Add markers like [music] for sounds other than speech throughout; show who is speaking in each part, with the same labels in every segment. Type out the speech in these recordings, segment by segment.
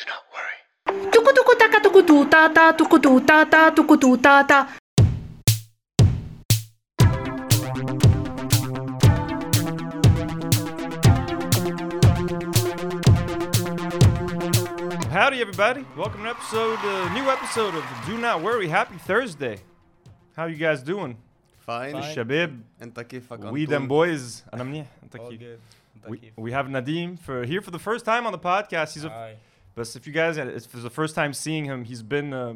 Speaker 1: Do not worry.
Speaker 2: Tuku tuku taka tuku tu ta ta tuku tu ta ta tuku tu ta ta.
Speaker 3: Howdy, everybody! Welcome to episode, uh, new episode of Do Not Worry. Happy Thursday. How you guys doing?
Speaker 4: فاين
Speaker 3: Shabib,
Speaker 4: انت كيفك
Speaker 3: we
Speaker 4: أنطون؟
Speaker 3: them boys. أنا منيح. أنت
Speaker 5: All
Speaker 3: كيف؟
Speaker 5: good. أنت
Speaker 3: We,
Speaker 5: كيف؟
Speaker 3: we have Nadim for here for the first time on the podcast. He's a,
Speaker 5: Aye.
Speaker 3: but if you guys, it's for the first time seeing him. He's been uh,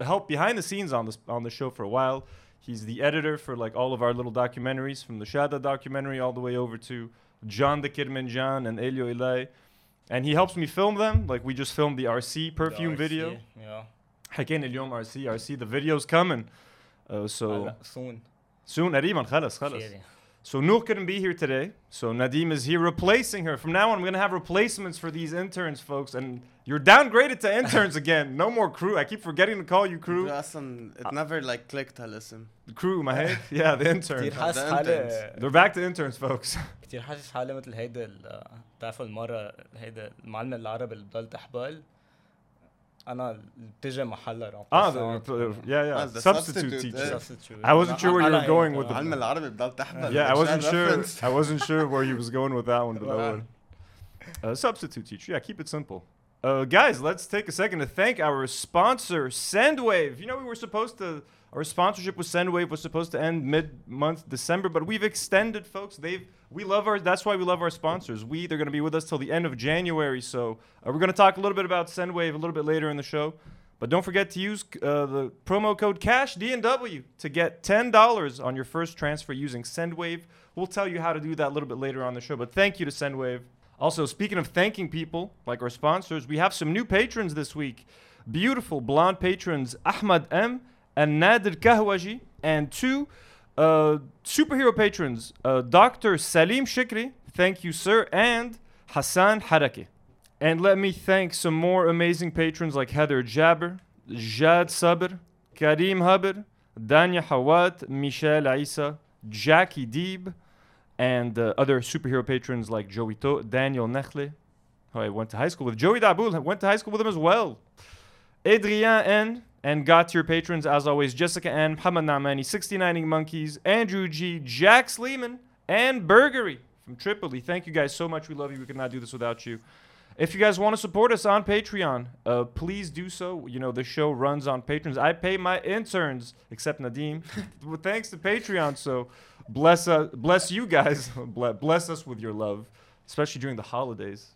Speaker 3: help behind the scenes on this on the show for a while. He's the editor for like all of our little documentaries, from the Shada documentary all the way over to John the Kidman John and Elio Ilai. And he helps me film them. Like we just filmed the RC perfume
Speaker 5: The
Speaker 3: video.
Speaker 5: RC, Yeah.
Speaker 3: حكينا اليوم RC RC the video's coming. Uh, so
Speaker 5: هلا soon.
Speaker 3: soon قريبا خلص خلص.
Speaker 5: خير.
Speaker 3: So Noor couldn't be here today. So Nadim is here replacing her. From now on, I'm gonna have replacements for these interns, folks. And you're downgraded to interns again. No more crew. I keep forgetting to call you crew.
Speaker 4: اصلا it never like clicked هالاسم
Speaker 3: Crew, my head. [laughs] Yeah, the
Speaker 5: كثير
Speaker 3: intern.
Speaker 5: حاسس
Speaker 4: The
Speaker 5: حالي
Speaker 3: They're back to interns, folks. [laughs]
Speaker 5: كثير حاسس حالي مثل هيدا ال- بتعرفوا المرة هيدا المعلمة العربي اللي بضل تحبل أنا اللي بتجي محلها رح
Speaker 3: ah,
Speaker 5: بس-
Speaker 3: the, yeah, yeah.
Speaker 4: Ah, the
Speaker 3: substitute,
Speaker 4: substitute,
Speaker 3: teacher.
Speaker 4: eh.
Speaker 5: substitute.
Speaker 3: I wasn't sure where you
Speaker 5: أنا
Speaker 3: were going
Speaker 5: هيك.
Speaker 3: with the-
Speaker 4: المعلم العربي بضل تحبل
Speaker 3: Yeah, I
Speaker 4: مش
Speaker 3: wasn't sure.
Speaker 4: reference.
Speaker 3: I wasn't sure where he was going with that one, but that
Speaker 4: Wow.
Speaker 3: one. Uh, substitute teacher. Yeah, keep it simple. Uh, guys, let's take a second to thank our sponsor, Sendwave. You know, we were supposed to, our sponsorship with Sendwave was supposed to end mid-month December, but we've extended, folks. They've, we love our, that's why we love our sponsors. We, they're going to be with us till the end of January. So uh, we're going to talk a little bit about Sendwave a little bit later in the show. But don't forget to use uh, the promo code Cash DNW to get ten dollars on your first transfer using Sendwave. We'll tell you how to do that a little bit later on the show. But thank you to Sendwave. Also, speaking of thanking people like our sponsors, we have some new patrons this week. Beautiful blonde patrons Ahmad M and Nadir Kahwaji, and two uh, superhero patrons, uh, Dr. Salim Shikri, thank you, sir, and Hassan Haraki. And let me thank some more amazing patrons like Heather Jabber, Jad Sabr, Karim Habr, Danya Hawat, Michelle Isa, Jackie Deeb, and uh, other superhero patrons like Joey To, Daniel Nechle, who I went to high school with. Joey Dabul, went to high school with him as well. Adrien N. And got your patrons, as always, Jessica N., Muhammad Namani, 69 Monkeys, Andrew G., Jack Sleeman, and Burgery from Tripoli. Thank you guys so much. We love you. We could not do this without you. If you guys want to support us on Patreon, uh, please do so. You know, the show runs on patrons. I pay my interns, except Nadim, [laughs] thanks to Patreon. So bless us, bless you guys, [laughs] bless us with your love, especially during the holidays.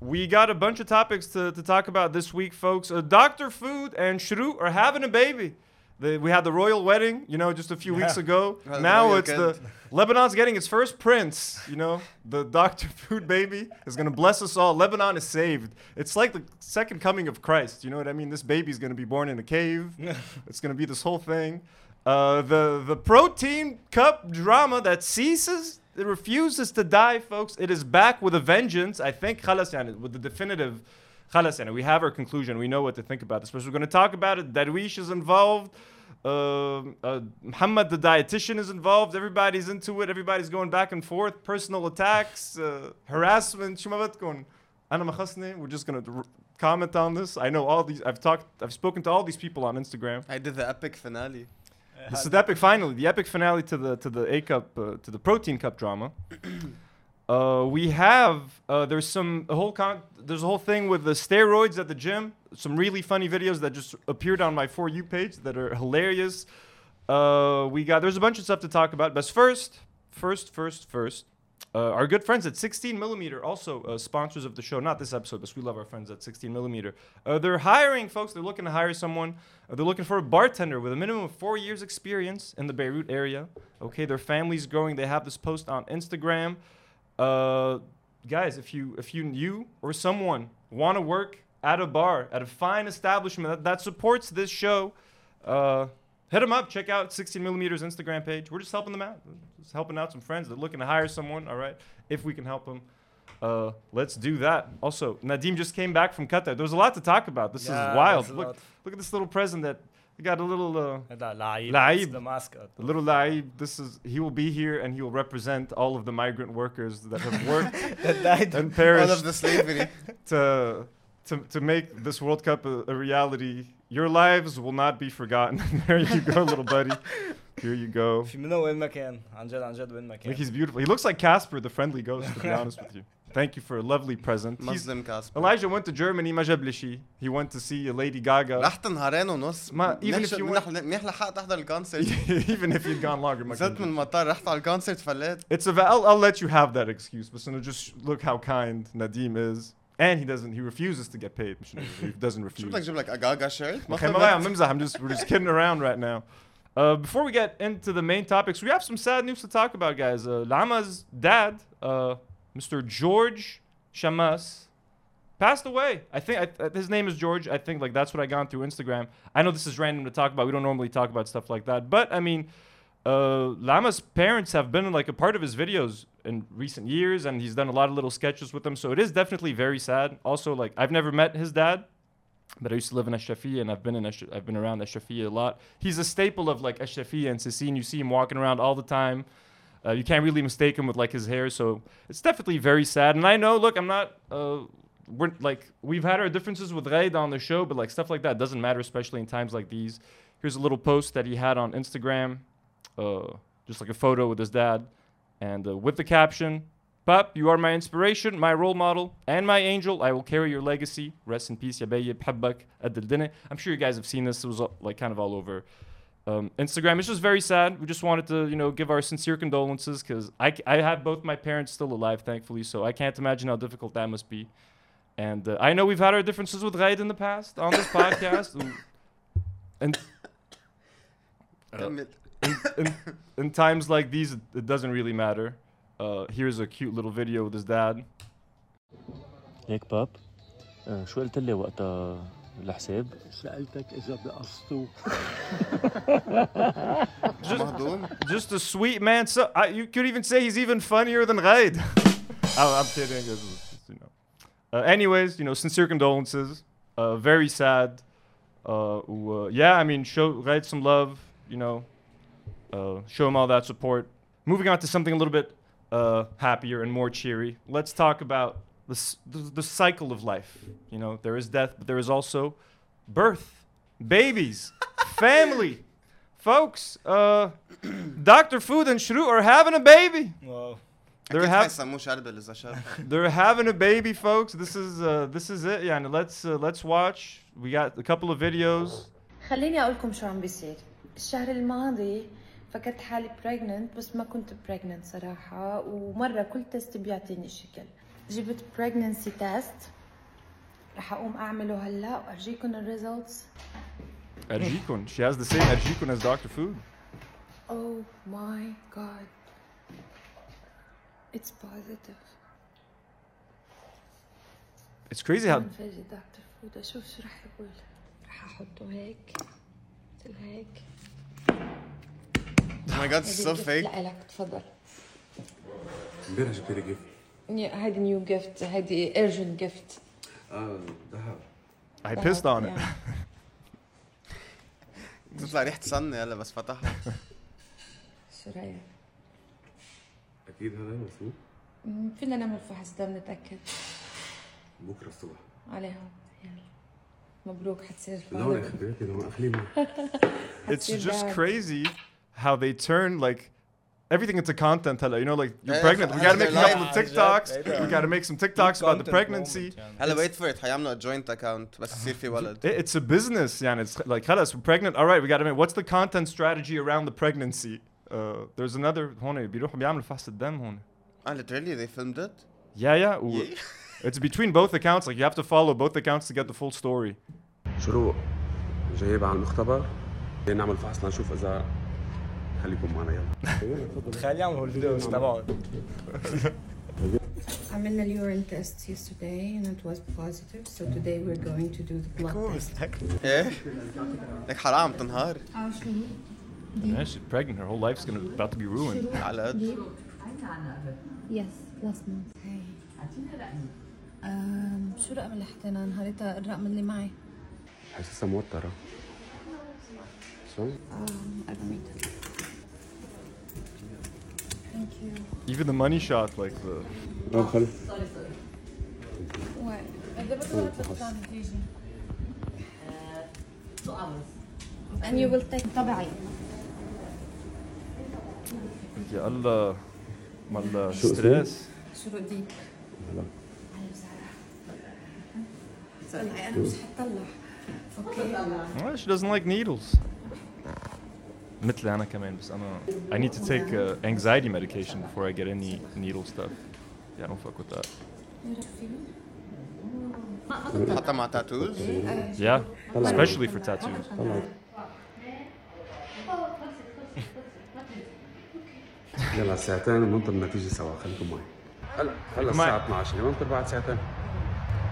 Speaker 3: We got a bunch of topics to, to talk about this week, folks. Uh, Dr. Food and Shru are having a baby. They, we had the royal wedding, you know, just a few weeks
Speaker 5: Yeah.
Speaker 3: ago.
Speaker 4: Well,
Speaker 3: now
Speaker 4: royal
Speaker 3: it's the
Speaker 4: kid. [laughs]
Speaker 3: Lebanon's getting its first prince. You know, the Dr. [laughs] Food baby is gonna bless us all. Lebanon is saved. It's like the second coming of Christ. You know what I mean? This baby's gonna be born in a cave. [laughs] it's gonna be this whole thing. Uh, the the protein cup drama that ceases, it refuses to die, folks. It is back with a vengeance. I think خلاص يعني, with the definitive. خلاص يعني, we have our conclusion. We know what to think about this. But we're going to talk about it. Darwish is involved. Uh, uh, Muhammad, the dietitian, is involved. Everybody's into it. Everybody's going back and forth. Personal attacks, uh, harassment. شو ما بدكم. أنا ما خصني. We're just going to comment on this. I know all these. I've talked. I've spoken to all these people on Instagram.
Speaker 4: I did the epic finale
Speaker 3: This is the epic finale, the epic finale to the to the A cup uh, to the protein cup drama. [clears throat] uh, we have uh, there's some a whole con- there's a whole thing with the steroids at the gym. Some really funny videos that just appeared on my for you page that are hilarious. Uh, we got there's a bunch of stuff to talk about, but first, first, first, first. Uh, our good friends at 16 millimeter, also uh, sponsors of the show. Not this episode, but we love our friends at 16 millimeter. Uh, they're hiring folks. They're looking to hire someone. They're looking for a bartender with a minimum of four years experience in the Beirut area. Okay, their family's growing. They have this post on Instagram. Uh, guys, if you if you you or someone want to work at a bar at a fine establishment that, that supports this show, uh, hit them up. Check out 16 millimeters Instagram page. We're just helping them out. Just helping out some friends. They're looking to hire someone. All right, if we can help them. Uh, let's do that. Also, Nadim just came back from Qatar. There's a lot to talk about. This
Speaker 5: Yeah,
Speaker 3: is wild. Look, look at this little present that we got a little uh,
Speaker 5: هذا لعيب
Speaker 3: لعيب.
Speaker 5: It's the mascot
Speaker 3: a little Laib. This is he will be here and he will represent all of the migrant workers that have worked [laughs]
Speaker 5: that died
Speaker 3: and
Speaker 4: all
Speaker 3: perished
Speaker 4: of the slavery [laughs]
Speaker 3: to to, to make this World Cup a, a reality. Your lives will not be forgotten. [laughs] there you go, little buddy. Here you go.
Speaker 5: في منه وين ما كان عن جد عن جد وين ما
Speaker 3: I
Speaker 5: كان
Speaker 3: think he's beautiful. He looks like Casper, the friendly ghost, to be honest with you. Thank you for a lovely present. He's,
Speaker 4: مظلم كاسبر
Speaker 3: Elijah went to Germany, ما جاب لي شيء. He went to see Lady Gaga.
Speaker 4: رحت نهارين ونص
Speaker 3: ما- even if
Speaker 4: منيح-
Speaker 3: you
Speaker 4: منيح منيح لحقت احضر الكونسرت
Speaker 3: Even if you'd gone longer, ما
Speaker 4: نزلت
Speaker 3: كان
Speaker 4: من المطار رحت على الكونسرت فليت
Speaker 3: It's a. I'll, I'll let you have that excuse, but so just look how kind Nadim is, and he doesn't. He refuses to get paid. مش إنه He doesn't [laughs]
Speaker 4: شو بدك
Speaker 3: refuse.
Speaker 4: اجيب لك اجاجا شيرت
Speaker 3: Okay, ما بقى عم بمزح. I'm just we're just kidding around right now. Uh, before we get into the main topics, we have some sad news to talk about, guys. Uh, Lama's dad, uh, Mr. George Shamas, passed away. I think I, his name is George. I think like that's what I got through Instagram. I know this is random to talk about. We don't normally talk about stuff like that, but I mean, uh, Lama's parents have been like a part of his videos in recent years, and he's done a lot of little sketches with them. So it is definitely very sad. Also, like I've never met his dad, but I used to live in Ashrafia, and I've been in Ash- I've been around Ashrafia a lot. He's a staple of like Ashrafia and Sassine. You see him walking around all the time. Uh, you can't really mistake him with like his hair, so it's definitely very sad. And I know, look, I'm not. Uh, we're like we've had our differences with Raid on the show, but like stuff like that doesn't matter, especially in times like these. Here's a little post that he had on Instagram, uh, just like a photo with his dad, and uh, with the caption, "Pop, you are my inspiration, my role model, and my angel. I will carry your legacy. Rest in peace, Yabeye Bhabbak Adildine." I'm sure you guys have seen this. It was like kind of all over um, Instagram. It's just very sad. We just wanted to, you know, give our sincere condolences because I, c- I have both my parents still alive, thankfully. So I can't imagine how difficult that must be. And uh, I know we've had our differences with Raid in the past on this podcast. [laughs] Ooh. And
Speaker 4: كمل
Speaker 3: in, in times like these, it, it doesn't really matter. Uh, here's a cute little video with his dad.
Speaker 1: هيك باب آه، شو قلت لي وقتها الحساب؟
Speaker 6: سألتك إذا بقصته
Speaker 4: مهضوم
Speaker 3: Just a sweet man. So I, you could even say he's even funnier than Raid. [laughs] I'm, I'm kidding. It's, it's, you know. Uh, anyways, you know, sincere condolences. Uh, very sad. Uh, w- uh, yeah, I mean, show Raid some love. You know, uh, show him all that support. Moving on to something a little bit uh, happier and more cheery. Let's talk about the, s- the the cycle of life. You know, there is death, but there is also birth, babies, [laughs] family. Folks, uh, Dr. Food and Shrew are having a baby.
Speaker 5: واو
Speaker 3: They're,
Speaker 4: اكيد
Speaker 3: hav-
Speaker 4: حيسموه شربل اذا شرب [laughs]
Speaker 3: they're having a baby, folks. This is uh, this is it. Yeah, let's uh, let's watch. We got a couple of videos.
Speaker 7: خليني اقول لكم شو عم بيصير الشهر الماضي فكرت حالي pregnant بس ما كنت pregnant صراحة ومرة كل تست بيعطيني الشكل جبت pregnancy test رح اقوم اعمله هلا وارجيكم الريزلتس
Speaker 3: Erjikun. She has the same Erjikun as Dr. Food.
Speaker 7: Oh my god It's positive
Speaker 3: It's crazy how
Speaker 7: نفاجئ دكتور فود اشوف شو رح يقول رح احطه هيك مثل هيك
Speaker 4: Oh my god it's so fake
Speaker 7: لا لك تفضل
Speaker 8: امبارح جبت لي جيفت
Speaker 7: يا هيدي نيو جيفت هيدي urgent جيفت
Speaker 8: اه ذهب
Speaker 3: I pissed on it.
Speaker 4: بتطلع ريحة سنة هلا بس فتحها
Speaker 7: شو رايك؟
Speaker 8: اكيد هذا مسموح
Speaker 7: مم، فينا نعمل فحص دم نتأكد
Speaker 8: بكره الصبح
Speaker 7: عليها يلا مبروك حتصير
Speaker 8: لون
Speaker 7: father.
Speaker 8: اخبارك لون اخلي
Speaker 3: It's
Speaker 7: your
Speaker 3: just
Speaker 7: dad.
Speaker 3: crazy how they turn like everything into content. Hella, you know, like you're
Speaker 4: Yeah,
Speaker 3: pregnant. We [laughs]
Speaker 4: as
Speaker 3: gotta make a
Speaker 4: their
Speaker 3: couple of
Speaker 5: life.
Speaker 3: TikToks.
Speaker 5: Yeah.
Speaker 3: We gotta make some TikToks about the
Speaker 5: Content
Speaker 3: pregnancy.
Speaker 5: moment يعني.
Speaker 4: هلا ويت فور ات حيعملوا جوينت اكونت بس يصير في ولد
Speaker 3: It- It's a business, yeah. And it's like, خلاص, we're pregnant. All right, we gotta make. What's the content strategy around the pregnancy? Uh, there's another. هون بيروحوا بيعملوا فحص الدم هون.
Speaker 4: اه literally they filmed it
Speaker 3: Yeah, yeah. [laughs] و- It's between both accounts. Like you have to follow both accounts to get the full story.
Speaker 8: شروق جايب على المختبر جاي نعمل فحص لنشوف اذا خليكم معنا يلا
Speaker 5: تخيل يعملوا الفيديوز تبعهم
Speaker 7: عملنا اليورين تيست yesterday and it was positive so today we're going to do the blood test
Speaker 4: إيه لك حرام تنهار
Speaker 7: آه شو
Speaker 3: Yeah, she's pregnant. Her whole life's gonna about to be ruined.
Speaker 4: على قد
Speaker 7: Yes last month hey um, شو الرقم اللي حطيناه نهارتها الرقم اللي معي
Speaker 8: حاسسها موترة شو؟
Speaker 7: um, 400 Thank you
Speaker 3: Even the money shot, like the.
Speaker 8: اه خلي
Speaker 7: What? And you will take طبعي
Speaker 3: يا الله مال
Speaker 8: شو
Speaker 3: ستريس
Speaker 7: شو بدي؟
Speaker 8: هلا.
Speaker 7: طلعي انا مش حطلع اوكي
Speaker 3: Well, she doesn't like needles. مثلي أنا كمان بس أنا I need to take uh, anxiety medication before I get any needle stuff. Yeah, I don't fuck with that.
Speaker 4: حتى مع تاتوز
Speaker 3: Yeah, especially for tattoos.
Speaker 8: طلعت يلا ساعتين وننطر النتيجة سوا خليكم معي هلا هلا
Speaker 3: معي.
Speaker 8: الساعة 12 ننطر بعد ساعتين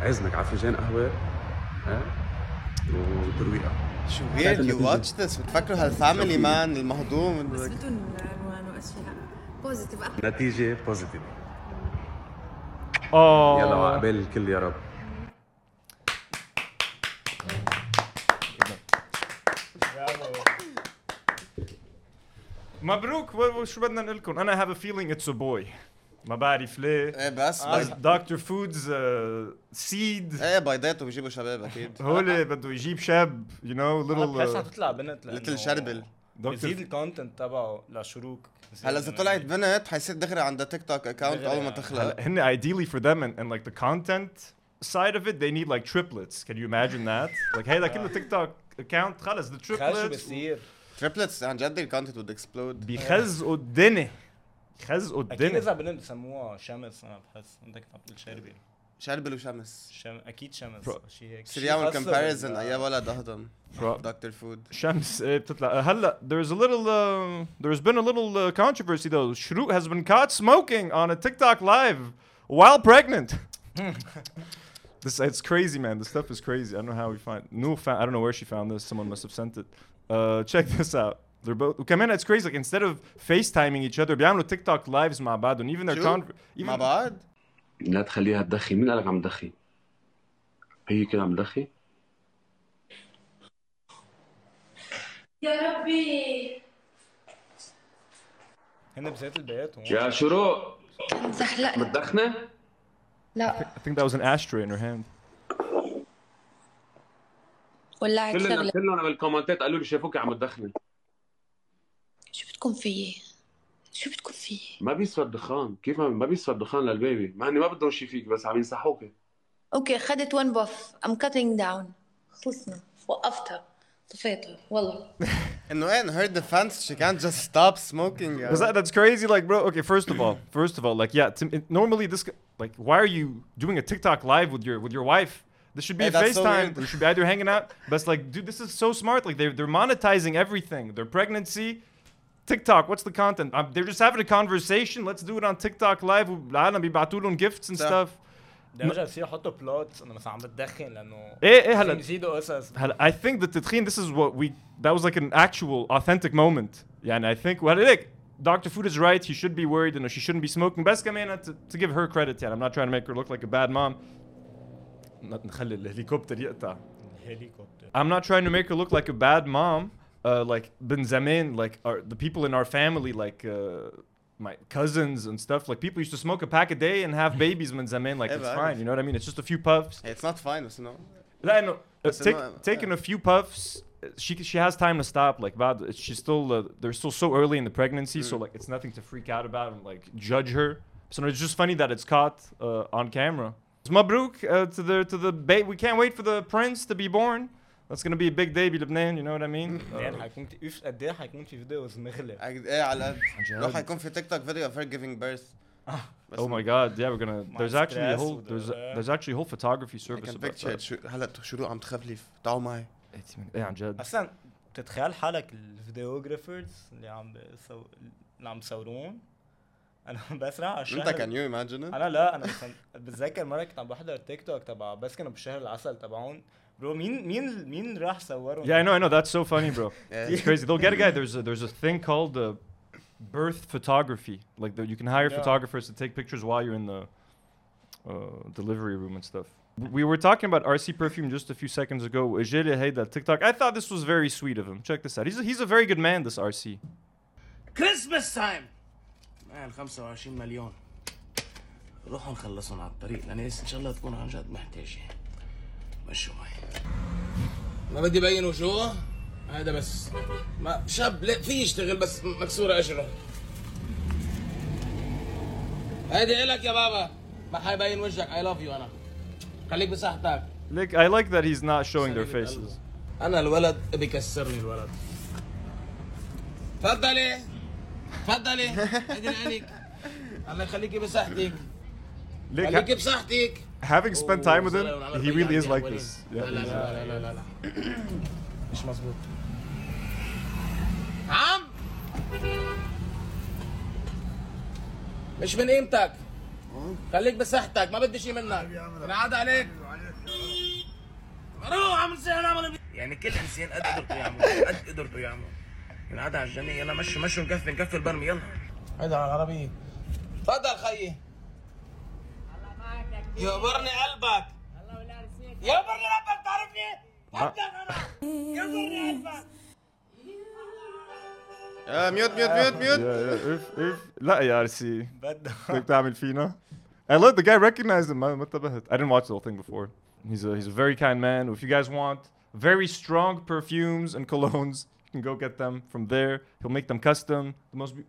Speaker 8: عزمك على فنجان قهوة ها وترويقة
Speaker 4: شو ويرد يو واتش ذس بتفكروا هالفاميلي مان المهضوم.
Speaker 7: بس بدون عنوان واشياء بوزيتيف
Speaker 8: نتيجة بوزيتيف
Speaker 3: Oh.
Speaker 8: يلا وعقبال الكل يا رب.
Speaker 3: مبروك شو بدنا نقول لكم؟ أنا have a feeling it's a boy. ما بعرف ليه
Speaker 4: إيه بس
Speaker 3: دكتور فودز سيد
Speaker 4: إيه بيضاته بيجيبوا شباب أكيد
Speaker 3: هو بده يجيب شاب you know
Speaker 5: بحس
Speaker 3: little
Speaker 5: حتطلع بنت
Speaker 4: ليتل شربل
Speaker 5: بزيد
Speaker 3: دكتور
Speaker 5: الكونتنت تبعه لشروق
Speaker 4: هلا إذا طلعت بنت حيصير دغري عندها تيك توك اكونت أول ما
Speaker 5: يعني.
Speaker 4: تخلق
Speaker 3: هن ideally for them and, and like the content side of it they need like triplets. Can you imagine that? Like هيدا كله تيك توك account خلص the
Speaker 5: تخيل شو
Speaker 3: triplets.
Speaker 5: بصير؟
Speaker 4: تريبلتس عن جد الكونتنت would explode.
Speaker 3: بيخزقوا الدنيا يخزقوا
Speaker 5: أكيد
Speaker 3: الدنيا
Speaker 5: اذا بنت بسموها شمس أنا بحس انت كنت عم تقول شربل
Speaker 4: شربل وشمس
Speaker 5: شم... أكيد شمس
Speaker 3: برو.
Speaker 5: شيء هيك شي
Speaker 4: يعمل كومباريزن اي ولد اهضم. دكتور فود
Speaker 3: شمس إيه بتطلع هلا there's a little uh, there's been a little uh, controversy though Shroot has been caught smoking on a TikTok live while pregnant this it's crazy man this stuff is crazy I don't know how we find no fa- I don't know where she found this someone must have sent it uh, check this out they're both وكمان it's crazy like instead of FaceTiming each other بيعملوا TikTok lives مع بعض and even their
Speaker 4: شو؟
Speaker 3: con- even
Speaker 4: مع بعض؟
Speaker 8: لا تخليها تدخي. مين قالك عم تدخي؟ هي كده عم تدخي؟
Speaker 7: يا ربي.
Speaker 5: هن بذات البيت هون
Speaker 8: يا شروق.
Speaker 7: زحلقت
Speaker 8: متدخنة؟
Speaker 7: لا.
Speaker 3: I think that was an ashtray in her hand.
Speaker 7: ولعت
Speaker 8: كلنا
Speaker 7: شغله
Speaker 8: كلنا بالكومنتات قالوا لي شافوك عم تدخني.
Speaker 7: شو بدكم فيي؟ شو بدكم فيي؟
Speaker 8: ما بيسوى الدخان كيف ما, ما بيسوى الدخان للبيبي مع اني ما بدهم شي فيك بس عم ينصحوك
Speaker 7: اوكي اخذت ون بوف ام كاتينج داون خلصنا وقفتها طفيتها والله
Speaker 4: انه ايه in her defense she can't just stop smoking
Speaker 3: Because that, that's crazy. Like, bro. Okay, first of all, first of all, like, yeah. To, it, normally, this, g- like, why are you doing a TikTok live with your with your wife? This should be
Speaker 4: Hey,
Speaker 3: a
Speaker 4: that's so
Speaker 3: FaceTime.
Speaker 4: weird.
Speaker 3: you should be either hanging out. But it's like, dude, this is so smart. Like, they're they're monetizing everything. Their pregnancy, TikTok. What's the content? Um, they're just having a conversation. Let's do it on TikTok live. العالم بيبعتوا لهم gifts and
Speaker 4: صح.
Speaker 3: stuff.
Speaker 5: لدرجه بصير يحطوا بلوت انه مثلا عم بتدخن لانه
Speaker 3: ايه ايه
Speaker 5: بدهم
Speaker 3: هلا
Speaker 5: يزيدوا قصص
Speaker 3: هلا I think that التدخين this is what we that was like an actual authentic moment يعني I think وهلا ليك Dr. Food is right he should be worried and she shouldn't be smoking بس كمان to, to give her credit يعني I'm not trying to make her look like a bad mom نخلي الهليكوبتر يقطع
Speaker 5: هليكوبتر
Speaker 3: I'm not trying to make her look like a bad mom. uh, like Benjamin, like our, the people in our family, like uh, my cousins and stuff. Like people used to smoke a pack a day and have babies Benjamin. Like [laughs] it's fine, you know what I mean? It's just a few puffs.
Speaker 4: It's not fine, no.
Speaker 3: I know. Uh, take,
Speaker 4: uh,
Speaker 3: taking a few puffs, uh, she she has time to stop. Like, but she's still uh, they're still so early in the pregnancy, mm. so like it's nothing to freak out about and like judge her. So no, it's just funny that it's caught uh, on camera. It's Mabruk uh, to the to the we can't wait for the prince to be born. That's gonna be a big day بلبنان, you know what I mean? [laughs]
Speaker 5: يعني حيكون في- قد إيه حيكون في فيديوز مغلق
Speaker 4: إيه على قد. لو حيكون في تيك توك فيديو of her giving birth [laughs]
Speaker 3: Oh my god, yeah, we're gonna. There's actually a whole there's
Speaker 5: the-
Speaker 3: there's actually a whole photography
Speaker 4: I
Speaker 3: service
Speaker 4: can
Speaker 3: about
Speaker 4: picture it
Speaker 3: that.
Speaker 4: شو هلا شروق عم تخفلف تعالوا معي
Speaker 3: إيه عن جد.
Speaker 5: أصلا تتخيل حالك الفيديوغرافرز اللي عم بيصو... اللي عم بيصورون أنا [laughs] بسرع على الشهر
Speaker 4: انت كان يو imagine it
Speaker 5: أنا لا أنا بتذكر مرة كنت عم بحضر تيك توك تبع بس كانوا بشهر العسل تبعون برو مين مين مين راح صورهم
Speaker 3: Yeah, I know, I know. That's so funny, bro. [laughs]
Speaker 4: Yeah.
Speaker 3: It's crazy. They'll get a guy. There's a, there's a thing called uh, birth photography. Like the, you can hire
Speaker 5: Yeah.
Speaker 3: photographers to take pictures while you're in the uh, delivery room and stuff. We were talking about RC perfume just a few seconds ago. Ejele Hayda TikTok. I thought this was very sweet of him. Check this out. He's a, he's a very good man. This RC.
Speaker 9: كريسماس تايم مان 25 مليون روحوا نخلصهم على الطريق لان ان شاء الله تكون عن جد محتاجه مشوا معي ما بدي بين وجوه هذا بس. ما شاب لا في يشتغل بس مكسورة أجره. هيدي إلك يا بابا. ما حيبين وجهك. اي لاف يو أنا. خليك بصحتك.
Speaker 3: Like, I like that he's not showing their faces.
Speaker 9: أنا الولد بكسرني الولد. تفضلي. تفضلي. [laughs] هيدي لك الله يخليكي بصحتك. خليكي بصحتك.
Speaker 3: Having spent time with him,
Speaker 9: أوه،
Speaker 3: he really is like this.
Speaker 9: لا لا
Speaker 3: Yeah.
Speaker 9: لا لا لا لا لا مش مظبوط عم مش من قيمتك. خليك بصحتك ما بدي شيء منك. انعاد عليك. روح عم نسيان عمل يعني كل إنسان قد قدرته يعمل قد قدرته يعمل. انعاد على الجنة يلا مشوا مشوا نكفي نكفي البرمي يلا. هيدا على العربية. تفضل خيي. يقبرني قلبك يقبرني ربك تعرفني بدك انا يقبرني قلبك
Speaker 4: آه ميوت ميوت ميوت ميوت
Speaker 3: Yeah, yeah. If, if, لا يا RC.
Speaker 5: بدها
Speaker 3: بدك تعمل فينا. I love the guy recognized him. ما ما انتبهت. I didn't watch the whole thing before. He's a he's a very kind man. If you guys want very strong perfumes and colognes, you can go get them from there. He'll make them custom. The most be-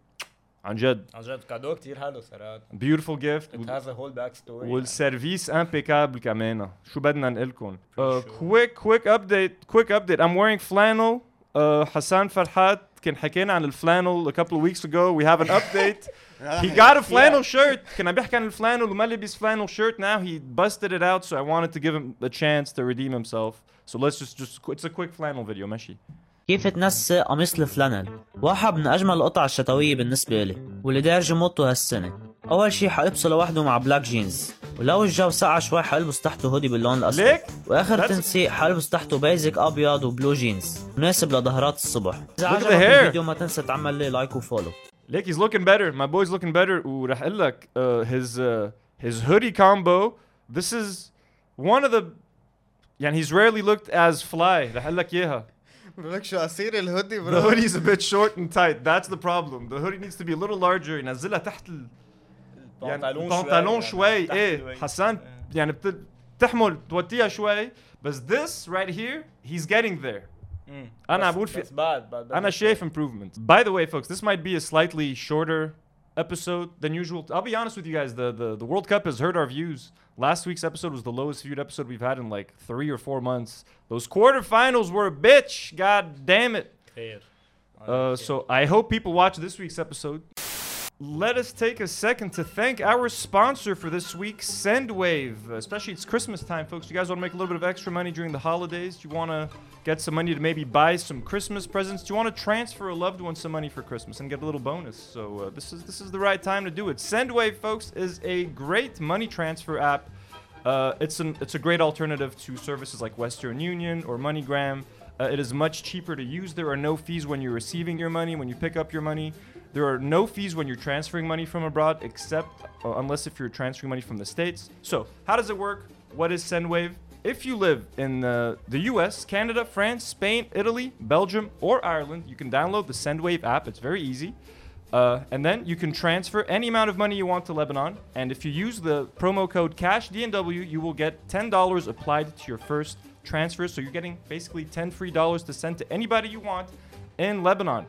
Speaker 3: عن جد
Speaker 5: عن جد كادو كتير حلو صراحة
Speaker 3: beautiful gift.
Speaker 5: It has a whole back story
Speaker 3: والسيرفيس امبيكابل كمان شو بدنا نقلكم uh,
Speaker 5: sure.
Speaker 3: quick quick update quick update I'm wearing flannel uh, حسان فرحات كان حكينا عن الفلانل a couple of weeks ago we have an update [laughs] he got a flannel shirt كان عم بيحكي عن الفلانل وما لبس flannel shirt now he busted it out so I wanted to give him a chance to redeem himself so let's just just it's a quick flannel video ماشي
Speaker 10: كيف تنسق قميص الفلانل واحد من أجمل القطع الشتوية بالنسبة لي واللي دارجه موضته هالسنة أول شي حلبسه لوحده مع بلاك جينز ولو الجو سقع شوي حلبس تحته هودي باللون الأسود
Speaker 3: ليك؟
Speaker 10: وآخر
Speaker 3: That's-
Speaker 10: تنسيق حلبس تحته بيزك أبيض وبلو جينز مناسب لظهرات الصبح
Speaker 3: the
Speaker 10: عجبك. الفيديو ما تنسى تعمل لي لايك وفولو
Speaker 3: Look, he's looking better. My boy's looking better. وراح أقول لك uh, his uh, his hoodie combo. This is one of the يعني he's rarely looked as fly. راح أقول لك إياها.
Speaker 4: بقول لك شو قصير الهودي
Speaker 3: The
Speaker 4: برو
Speaker 3: hoodie's a bit short and tight. That's the problem. The hoodie needs to be a little larger. ينزلها تحت ال يعني
Speaker 5: البنطلون
Speaker 3: البنطلون
Speaker 5: شوي
Speaker 3: شوي
Speaker 5: يعني
Speaker 3: ايه
Speaker 5: تحت
Speaker 3: حسان يعني بت- بتحمل توطيها شوي بس this right here he's getting there.
Speaker 5: مم.
Speaker 3: أنا
Speaker 5: بس-
Speaker 3: بقول في-
Speaker 5: بس بعد بعد
Speaker 3: أنا شايف improvement. By the way, folks, this might be a slightly shorter episode than usual. I'll be honest with you guys, the, the, the World Cup has hurt our views. Last week's episode was the lowest viewed episode we've had in like three or four months. Those quarterfinals were a bitch. God damn it. Uh, so I hope people watch this week's episode. Let us take a second to thank our sponsor for this week, Sendwave. Especially it's Christmas time, folks. You guys want to make a little bit of extra money during the holidays? Do you want to get some money to maybe buy some Christmas presents? Do you want to transfer a loved one some money for Christmas and get a little bonus? So uh, this is this is the right time to do it. Sendwave, folks, is a great money transfer app. Uh, it's an it's a great alternative to services like Western Union or MoneyGram. Uh, it is much cheaper to use. There are no fees when you're receiving your money, when you pick up your money. There are no fees when you're transferring money from abroad, except uh, unless if you're transferring money from the states. So, how does it work? What is Sendwave? If you live in uh, the US, Canada, France, Spain, Italy, Belgium, or Ireland, you can download the Sendwave app. It's very easy. Uh, and then you can transfer any amount of money you want to Lebanon. And if you use the promo code CashDNW, you will get $10 applied to your first transfer. So you're getting basically 10 free dollars to send to anybody you want in Lebanon.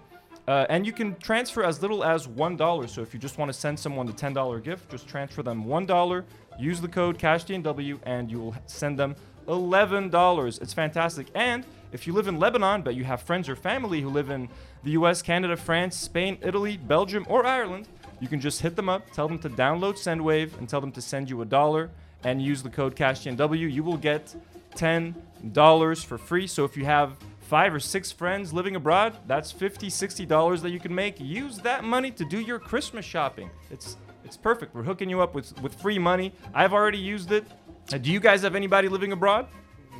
Speaker 3: Uh, and you can transfer as little as $1. So if you just want to send someone the $10 gift, just transfer them $1. Use the code CashDNW and you will send them $11. It's fantastic. And if you live in Lebanon, but you have friends or family who live in the US, Canada, France, Spain, Italy, Belgium, or Ireland, you can just hit them up, tell them to download SendWave, and tell them to send you a dollar and use the code CashDNW. You will get $10 for free. So if you have five or six friends living abroad, that's $50, $60 that you can make. Use that money to do your Christmas shopping. It's it's perfect. We're hooking you up with, with free money. I've already used it. Uh, do you guys have anybody living abroad?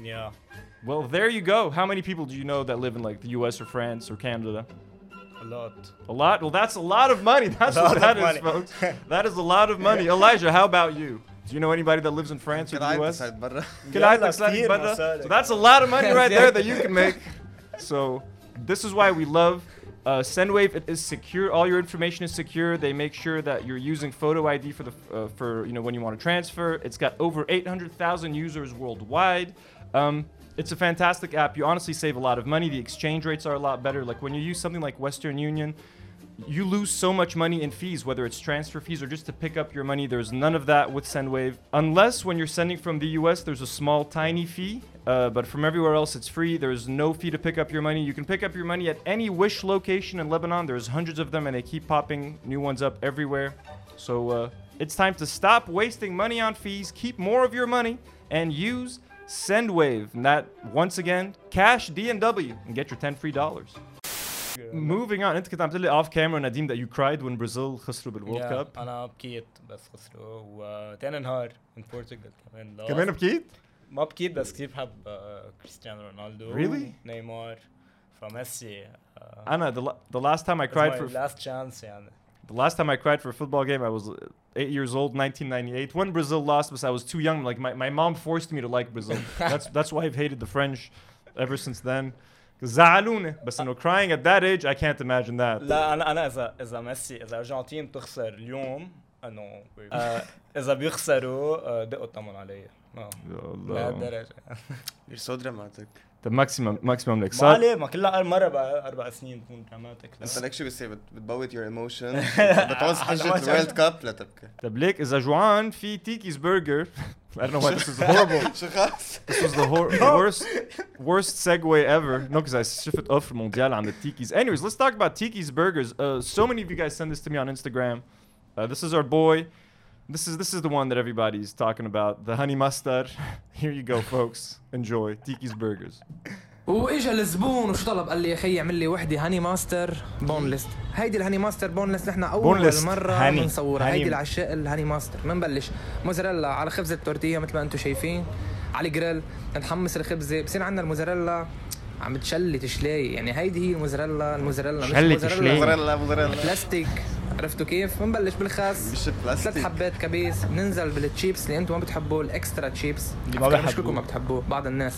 Speaker 5: Yeah.
Speaker 3: Well, there you go. How many people do you know that live in like the US or France or Canada?
Speaker 5: A lot.
Speaker 3: A lot? Well, that's a lot of money. [laughs] That's
Speaker 5: A
Speaker 3: what that
Speaker 5: of
Speaker 3: is,
Speaker 5: money.
Speaker 3: folks. [laughs] That is a lot of money. Elijah, how about you? Do you know anybody that lives in France or the US? [laughs] so that's a lot of money [laughs] right there that you can make. So this is why we love uh, SendWave It is secure. All your information is secure. They make sure that you're using Photo ID for the uh, for you know when you want to transfer. It's got over 800,000 users worldwide. Um, it's a fantastic app. You honestly save a lot of money. The exchange rates are a lot better. Like when you use something like Western Union, you lose so much money in fees, whether it's transfer fees or just to pick up your money. There's none of that with Sendwave. Unless when you're sending from the US, there's a small, tiny fee. Uh, but from everywhere else, it's free. There's no fee to pick up your money. You can pick up your money at any Wish location in Lebanon. There's hundreds of them, and they keep popping new ones up everywhere. So uh, it's time to stop wasting money on fees, keep more of your money, and use Sendwave. And that, once again, cash D&W and get your 10 free dollars Moving on, انت كنت عم تقول off camera نديم that you cried when Brazil خسروا بالورلد
Speaker 5: Yeah,
Speaker 3: كاب
Speaker 5: انا بكيت بس خسروا وتاني نهار من بورتوغال كمان lost.
Speaker 3: كمان بكيت؟
Speaker 5: ما بكيت بس كثير بحب آه، كريستيانو رونالدو
Speaker 3: Really?
Speaker 5: نيمار فميسي آه،
Speaker 3: أنا the, la- the last time I
Speaker 5: it's
Speaker 3: cried
Speaker 5: my
Speaker 3: for
Speaker 5: last chance يعني
Speaker 3: the last time I cried for a football game I was eight years old 1998 when Brazil lost but I was too young like my, my mom forced me to like Brazil [laughs] that's that's why I've hated the French ever since then زعلوني بس انه crying at that age I can't imagine that.
Speaker 5: لا أنا أنا اذا إذا ميسي إذا أرجنتين تخسر اليوم إنه آه، إذا بيخسروا آه، دقوا الطمن علي. آه،
Speaker 3: الله.
Speaker 5: لهالدرجه
Speaker 4: You're so dramatic.
Speaker 3: the maximum maximum like
Speaker 5: ما عليه ما كلها مره بقى اربع سنين تكون دراماتيك
Speaker 4: انت لك شو بيصير بت- بتبوت your emotions بتعوز حجة الورلد كاب لتبكي
Speaker 3: طب ليك اذا جوعان في تيكيز برجر I don't know why this is horrible [laughs]
Speaker 4: شو خاص؟
Speaker 3: This was the, hor- the [laughs] worst worst segue ever. No, because I shifted off mondial on the Tiki's. Anyways, let's talk about Tiki's Burgers. Uh, so many of you guys send this to me on Instagram. Uh, this is our boy. This is this is the one that everybody's talking about. The honey mustard. Here you go, folks. Enjoy Tiki's Burgers.
Speaker 11: واجا الزبون وشو طلب قال لي يا خيي اعمل لي وحده هاني ماستر بونلست هيدي الهاني ماستر بونلست نحن اول
Speaker 3: بونلست.
Speaker 11: مره
Speaker 3: هاني.
Speaker 11: بنصورها
Speaker 3: هاني.
Speaker 11: هيدي العشاء الهاني ماستر بنبلش موزاريلا على خبزه تورتيه مثل ما انتم شايفين على جريل نحمص الخبزه بصير عندنا الموزاريلا عم تشلي تشلاي يعني هيدي هي الموزاريلا الموزاريلا مش
Speaker 3: شلي
Speaker 11: موزاريلا
Speaker 3: تشلاي.
Speaker 4: موزاريلا موزاريلا
Speaker 11: بلاستيك عرفتوا كيف؟ بنبلش بالخس
Speaker 4: مش
Speaker 11: ثلاث حبات كبيس بننزل بالتشيبس اللي أنتم ما بتحبوه الاكسترا تشيبس.
Speaker 5: اللي ما بيحبوه.
Speaker 11: كلكم ما بتحبوه بعض الناس.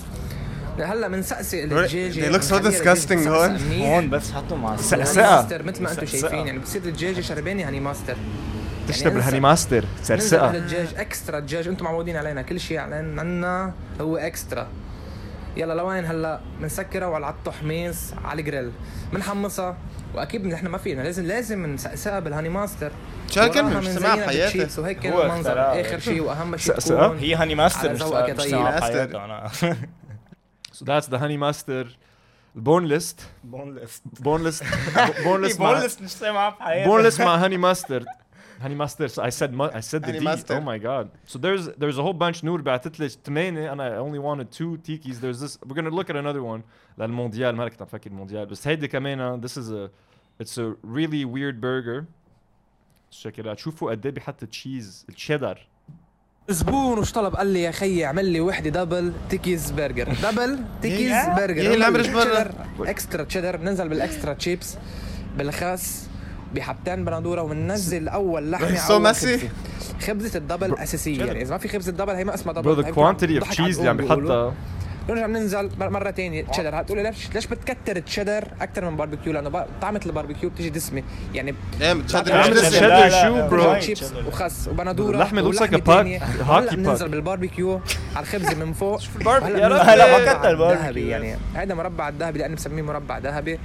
Speaker 11: هلا بنسقسق الدجاجه
Speaker 4: They look so disgusting هون.
Speaker 5: هون بس حطوا مع
Speaker 3: سقسقة.
Speaker 11: ماستر مثل ما
Speaker 5: أنتم.
Speaker 11: شايفين. يعني بتصير الدجاجه شربانه هاني ماستر.
Speaker 3: تشرب
Speaker 11: انسى.
Speaker 3: الهاني ماستر
Speaker 11: ننزل
Speaker 3: تسرسقها
Speaker 11: بالدجاج اكسترا دجاج أنتم معودين علينا كل شيء عندنا هو اكسترا. يلا لوين هلا؟ بنسكرها وعلى عطو حميص على الجريل. بنحمصها واكيد إحنا ما فينا. لازم لازم نسقسها بالهاني ماستر.
Speaker 4: شو
Speaker 11: كلمة؟
Speaker 4: مش سمعها بحياتي.
Speaker 11: وهيك كان المنظر آخر شيء وأهم شيء تكون
Speaker 5: هي هاني ماستر مش
Speaker 4: سمعها
Speaker 5: بحياتي أنا.
Speaker 3: So that's the honey البون ليست
Speaker 5: بون
Speaker 3: ليست بون ليست
Speaker 5: بون ليست بون ليست مش سامعها بحياتي.
Speaker 3: بون ليست مع هاني ماستر honey mustard. So I said I said the D.
Speaker 4: mustard.
Speaker 3: Oh my god. So there's there's a whole bunch. نور بعتت لي ثمانية and I only wanted two tikis. There's this. We're gonna look at another one. للمونديال ما كنت عم فكر المونديال بس هيدي كمان this is a it's a really weird burger. Check it out. شوفوا قد إيه بيحط تشيز الشيدر.
Speaker 11: زبون وش طلب قال لي يا خيي اعمل لي وحدة دبل تيكيز برجر دبل تيكيز برجر اكسترا تشيدر بننزل بالاكسترا تشيبس بالخس بحبتان بندوره وننزل أول لحمه إيه، سو
Speaker 4: ميسي؟
Speaker 11: خبزة الدبل أساسية. يعني إذا ما في خبزة الدبل هي ما اسمها دبل.
Speaker 3: برو
Speaker 11: الكوانتيتي اوف
Speaker 3: تشيز اللي عم بيحطها.
Speaker 11: نرجع بننزل مرة ثانية تشيدر هتقول لي ليش ليش بتكتر تشيدر أكثر من باربيكيو لأنه طعمة الباربيكيو بتيجي دسمة. يعني
Speaker 5: إيه تشيدر
Speaker 3: شو
Speaker 11: برو وخس وبندوره
Speaker 3: اللحمة لوسا
Speaker 11: كباك
Speaker 3: باك.
Speaker 11: بننزل بالباربيكيو على الخبزة من فوق. [laughs]
Speaker 3: يا رب
Speaker 5: هلا ما كتر
Speaker 11: يعني. هذا مربع الذهبي لاني بسميه مربع ذهبي.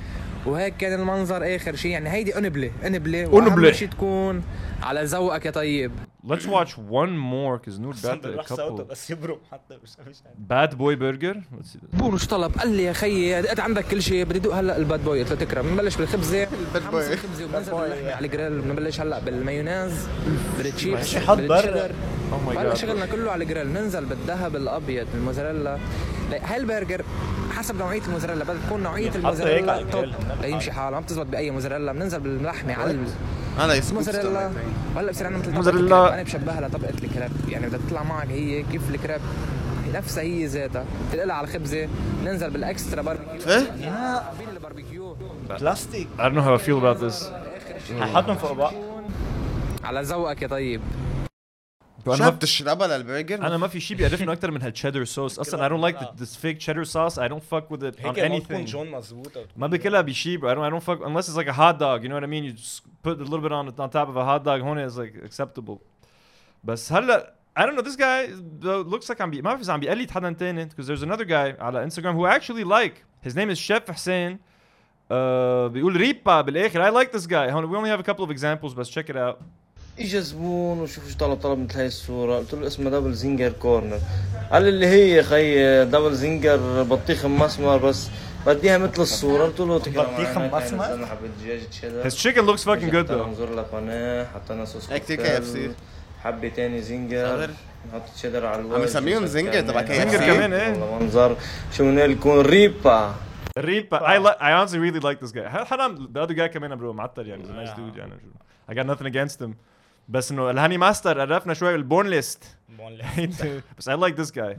Speaker 11: وهيك كان المنظر آخر شيء يعني هيدي أنبلة.
Speaker 3: أنبلة.
Speaker 11: وأهم شيء تكون على ذوقك يا طيب.
Speaker 3: Let's watch one more because Noor got a couple.
Speaker 5: بس يبرم حتى مش مش
Speaker 3: Bad boy burger. Let's see. this.
Speaker 11: بون وش طلب. قال لي يا خيي دقت عندك كل شيء بدي دوق هلأ الباد بوي قلت له تكرم. بنبلش بالخبزة.
Speaker 4: الباد بوي.
Speaker 11: الخبزه وبننزل باللحمة على الجريل بنبلش هلأ بالمايونيز بالتشيبس
Speaker 5: شي حط برا.
Speaker 3: Oh my
Speaker 11: هلا
Speaker 3: god.
Speaker 11: شغلنا كله على الجريل ننزل بالذهب الأبيض الموزاريلا. لا، هاي البرجر حسب نوعية الموزاريلا. بدها تكون
Speaker 5: نوعية
Speaker 11: الموزاريلا
Speaker 5: على
Speaker 11: توب ليمشي حاله ما بتزبط بأي موزاريلا. بننزل باللحمة على
Speaker 4: هذا يسكوب
Speaker 11: الموزاريلا وهلأ بصير عندنا مثل طبقة
Speaker 3: موزاريلا.
Speaker 11: الكريب. أنا بشبهها لطبقة الكريب. يعني بدها تطلع معك هي كيف الكريب. نفسها هي ذاتها. بتنقلها على الخبزه ننزل بالإكسترا باربيكيو. إيه؟ الباربيكيو.
Speaker 5: بلاستيك.
Speaker 3: I don't know how I feel about this.
Speaker 5: ححطهم فوق بعض.
Speaker 11: على ذوقك يا طيب.
Speaker 3: Bro, أنا
Speaker 4: شو
Speaker 3: ما-
Speaker 4: بتشربها للبرجر؟
Speaker 3: انا ما في شيء بيعرفني اكثر من هالتشيدر صوص اصلا I don't like the, this fake cheddar sauce I don't fuck with it on
Speaker 5: هيك ما تكون
Speaker 3: anything
Speaker 5: جون مزبوطه
Speaker 3: ما بكلها بشيء bro I don't I don't fuck unless it's like a hot dog you know what I mean you just put a little bit on on top of a hot dog هون is like acceptable بس هلا I don't know this guy though, looks like عم بي ما بعرف اذا عم بيقلد حدا تاني because there's another guy على Instagram who I actually like his name is Chef حسين uh, بيقول ريبا بالاخر I like this guy هون we only have a couple of examples بس check it out
Speaker 12: اجى زبون وشوف شو طلب طلب مثل هاي الصورة. قلت له اسمها دبل زنجر كورنر قال لي اللي هي خي دبل زنجر بطيخ مسمر بس. بديها مثل الصورة. قلت له
Speaker 5: بطيخ مسمر؟
Speaker 12: حبة دجاج تشيدر
Speaker 3: his chicken looks fucking good though.
Speaker 12: انظر لها قناة حطينا صوص
Speaker 4: كتير
Speaker 12: كوكتيل،
Speaker 4: KFC.
Speaker 12: حبة تاني زنجر
Speaker 4: صابر.
Speaker 12: نحط تشيدر على الوجه.
Speaker 4: عم يسميهم زنجر تبع KFC.
Speaker 3: زنجر كمان، إيه.
Speaker 12: والله منظر. شو يكون ريبا.
Speaker 3: Ripa. I li- I honestly really like this guy. حرام؟ The other guy كمان bro معطر يعني. He's a nice dude يعني. I got nothing against him. بس انه الهاني ماستر عرفنا شوي البورن ليست. [laughs] بس I like this guy.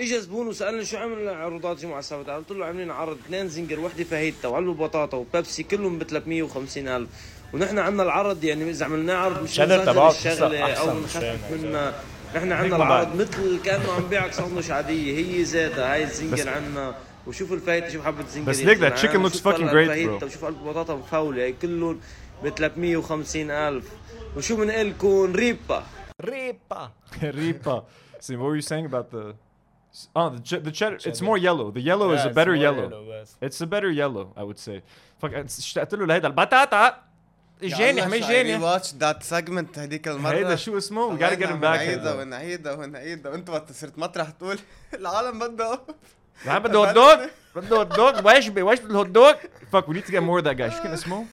Speaker 12: اجى زبون وسالني شو عمل عروضات جمعه السبت قلت له عاملين عرض. اثنين زنجر وحدة فاهيتا وعلبه بطاطا وبيبسي كلهم ب 350 ألف. ونحن عندنا العرض يعني إذا عملناه عرض مش الشغلة
Speaker 5: أو
Speaker 12: نخفف. منها نحن عندنا. العرض مثل كأنه عم بيعك ساندويش عاديه هي ذاتها هاي الزنجر عندنا وشوف الفاهيتا شوف حبة زنجر
Speaker 3: بس ليك
Speaker 12: وشوف
Speaker 3: fucking
Speaker 12: طلع
Speaker 3: great,
Speaker 12: الفاهيتا
Speaker 3: bro.
Speaker 12: وشوف قلب بطاطا مفولة هي كلهم ب 350 ألف. وشو بنقلكم ريبا
Speaker 5: ريبا
Speaker 3: Ripa. See, what were you saying about the? Oh, the ch- the cheddar. It's
Speaker 5: Cheddar.
Speaker 3: more yellow. The yellow is
Speaker 5: Yeah,
Speaker 3: a
Speaker 5: it's
Speaker 3: better
Speaker 5: more
Speaker 3: yellow.
Speaker 5: yellow, yes.
Speaker 3: It's a better yellow, I would say. Fuck, اشتقت له لهيدا البطاطا. اجاني حمي اجاني.
Speaker 4: واتش ذات سيجمنت هديك المره
Speaker 3: هيدا شو اسمه؟ We gotta get him back.
Speaker 4: ونعيدها
Speaker 3: هيدا.
Speaker 4: ونعيدها ونعيدها وانت وقت صرت مطرح تقول العالم بدها
Speaker 3: ما بده هوت دوغ بده هوت دوغ ويش بي ويش الهوت دوغ fuck we need to get more of that guy شو كان اسمه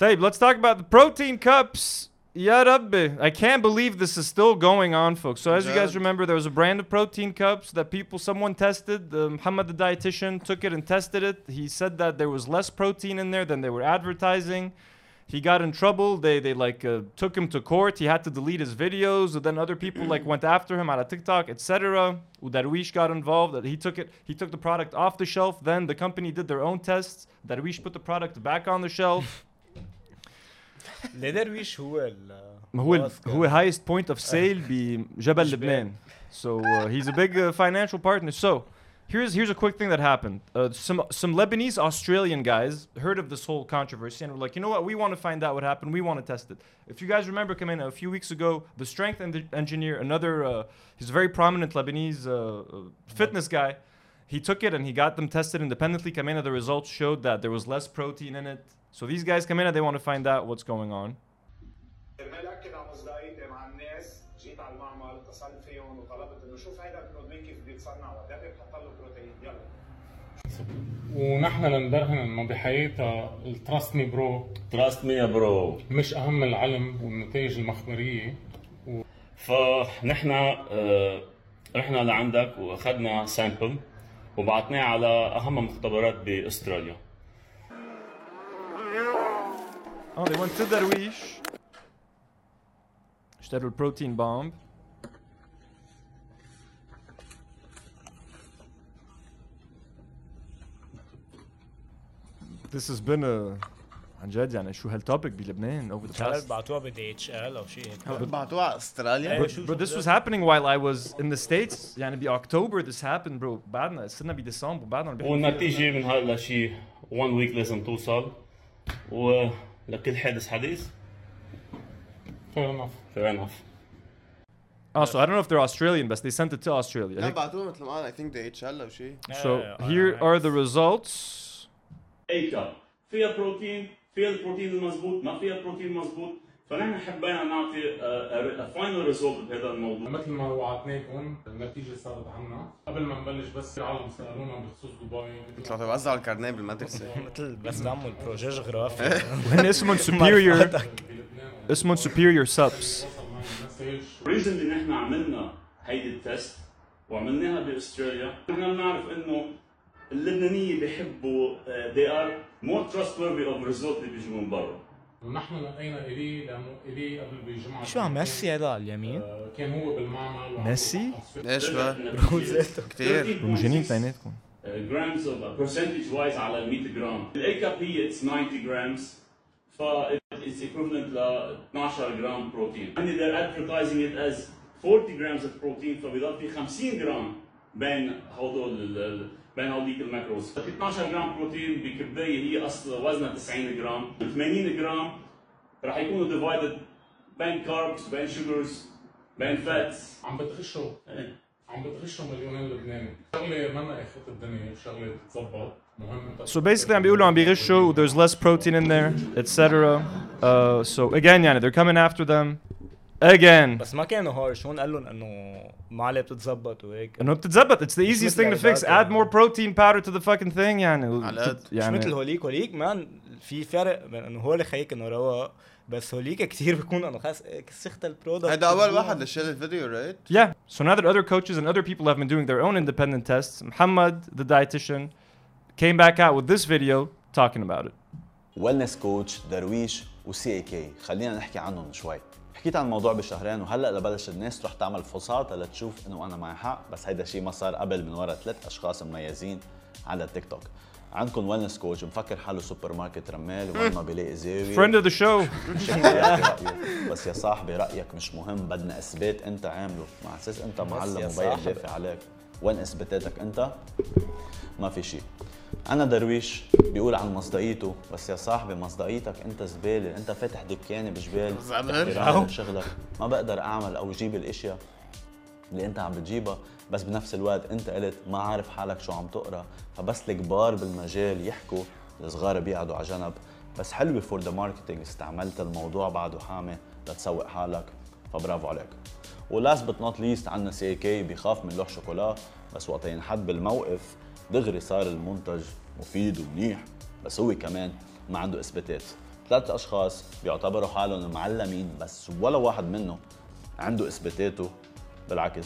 Speaker 3: طيب let's talk about the protein cups Ya Rabbi. I can't believe this is still going on, folks. So as you guys remember, there was a brand of protein cups that people, someone tested. Uh, Muhammad, the dietitian, took it and tested it. He said that there was less protein in there than they were advertising. He got in trouble. They they like uh, took him to court. He had to delete his videos. And then other people like went after him out of TikTok, etc. Darwish got involved. He took it. He took the product off the shelf. Then the company did their own tests. Darwish put the product back on the shelf.
Speaker 5: لدرويش هو ال
Speaker 3: هو ال-
Speaker 5: boss
Speaker 3: هو
Speaker 5: كان.
Speaker 3: highest point of sale بجبل لبنان so uh, he's a big uh, financial partner so here's here's a quick thing that happened uh, some some Lebanese Australian guys heard of this whole controversy and were like you know what we want to find out what happened we want to test it if you guys remember coming a few weeks ago the strength en- engineer another uh, he's a very prominent Lebanese uh, uh, fitness guy he took it and he got them tested independently Kamena, the results showed that there was less protein in it So these guys come in and they want to find out what's going on.
Speaker 13: باكد على مصداقيتي مع الناس جيت على المعمل اتصلت فيهم وطلبت انه شوف هيدا البروتين كيف بيتصنع وقدامي بحط له بروتين يلا
Speaker 14: ونحن لندرهن انه بحياتها التراست مي برو
Speaker 15: تراست مي يا برو
Speaker 14: مش أهم العلم والنتائج المخبرية. و...
Speaker 15: فنحن آه، رحنا لعندك وأخذنا سامبل وبعتناه على أهم مختبرات بأستراليا.
Speaker 3: Oh, they went to Darwish. اشتروا البروتين bomb. This has been a عن جد يعني شو هالتوبيك بلبنان over the
Speaker 5: شغال
Speaker 3: past
Speaker 5: بعتوها بدي اتش ال او شيء هيك
Speaker 4: بعتوها على استراليا
Speaker 3: But, but this was happening while I was in the States يعني ب October this happened bro بعدنا صرنا بديسمبر بعدنا عم بيحكوا فيها.
Speaker 15: والنتيجة من هلا شيء 1 ويك لازم توصل ولكل حادث حديث
Speaker 14: fair enough
Speaker 15: fair enough
Speaker 3: Oh, so I don't know if they're Australian but they sent it to Australia.
Speaker 4: لا بعتوها مثل ما قال I think the HL او شيء
Speaker 3: So here are the results.
Speaker 15: اي كاب فيها بروتين فيها البروتين المضبوط ما فيها بروتين مضبوط فنحن حبينا نعطي فاينل ريزولت بهذا الموضوع.
Speaker 14: مثل ما وعدناكم النتيجة صارت عنا قبل ما نبلش بس العالم سألونا بخصوص دبي.
Speaker 4: طلعوا توزعوا الكارنيه بالمدرسة
Speaker 5: مثل بس عمو البروجي جغرافيا
Speaker 3: وهن اسمهم superior اسمهم superior subs.
Speaker 15: الريزن اللي نحن عملنا هيدي التست وعملناها بأستراليا. نحن بنعرف إنه اللبنانية بيحبوا uh, they are more trustworthy of result اللي بيجوا من برا.
Speaker 14: ونحن لقينا إلي لأنه إلي قبل بجمعة
Speaker 5: شو عم ميسي هذا على اليمين؟
Speaker 14: كان هو بالمعمل
Speaker 3: ميسي؟
Speaker 4: ليش بقى؟
Speaker 5: روزيتو.
Speaker 4: كثير
Speaker 3: مجانين اثنيناتكم.
Speaker 15: جرامز اوف برسنتج وايز على ال 100 جرام الاي كاب هي اتس 90 جرامز ف اتس equivalent ل 12 جرام بروتين and they're advertising it as 40 جرامز اوف بروتين فبيضل في 50 جرام بين هدول ال- ال- بين هوديك الماكروز 12 جرام بروتين بكبايه هي اصلا وزنها 90 جرام 80 جرام راح يكونوا ديفايدد بين كاربس بين شوجرز بين فاتس
Speaker 14: عم بتغشوا عم بتغشوا مليونين لبناني شغله منا اخرة الدنيا شغله تتظبط مهم انت
Speaker 3: So basically, عم بيقولوا عم بيغشوا there's less protein in there, etc. Uh, so again, يعني they're coming after them. Again.
Speaker 5: بس ما كانوا هارش هون قال لهم انه ما عليه بتتظبط وهيك
Speaker 3: انه بتتظبط it's the
Speaker 5: مش
Speaker 3: easiest
Speaker 5: مثل
Speaker 3: thing to fix
Speaker 5: العيادات
Speaker 3: add more protein powder to the fucking thing يعني
Speaker 4: على قد.
Speaker 5: مش
Speaker 3: يعني
Speaker 5: مثل هوليك هوليك مان في فرق بين انه هو اللي خيك انه رواق بس هوليك كثير بيكون انه خلص سخت البرودكت
Speaker 4: هيدا اول واحد اللي شال الفيديو رايت
Speaker 3: Yeah. So now that other coaches and other people have been doing their own independent tests, Muhammad, the dietitian, came back out with this video talking about it.
Speaker 16: ويلنس كوتش درويش وسي اي كي خلينا نحكي عنهم شوي حكيت عن الموضوع بشهرين وهلأ لبلش الناس تروح تعمل فحوصات لتشوف إنه أنا معي حق بس هيدا الشيء ما صار قبل من ورا ثلاث أشخاص مميزين على التيك توك. عندكم ويلنس كوتش مفكر حاله سوبر ماركت رمال وين ما بيلاقي زاوية.
Speaker 3: Friend of the show.
Speaker 16: شكله يعطي رأيه. بس يا صاحبي رأيك مش مهم بدنا إثبات أنت عامله. مع أساس أنت معلم وبيع. دافع عليك. وين إثباتاتك أنت؟ ما في شيء. أنا درويش بيقول عن مصداقيته بس يا صاحبي مصداقيتك أنت زبالة أنت فاتح دكانه بجبال شغلك. ما بقدر أعمل أو أجيب الأشياء اللي أنت عم بتجيبها بس بنفس الوقت أنت قلت ما عارف حالك شو عم تقرأ. فبس الكبار بالمجال يحكوا الصغار بيقعدوا على جنب. بس حلوة فور ذا ماركتينج استعملت الموضوع بعده حامي لتسوق حالك. فبرافو عليك. ولاست بت نوت ليست عندنا سي كي بيخاف من لوح شوكولا. بس وقت ينحد بالموقف دغري صار المنتج مفيد ومنيح بس هو كمان ما عنده إثباتات. ثلاث أشخاص بيعتبروا حالهم معلمين بس ولا واحد منهم عنده إثباتاته. بالعكس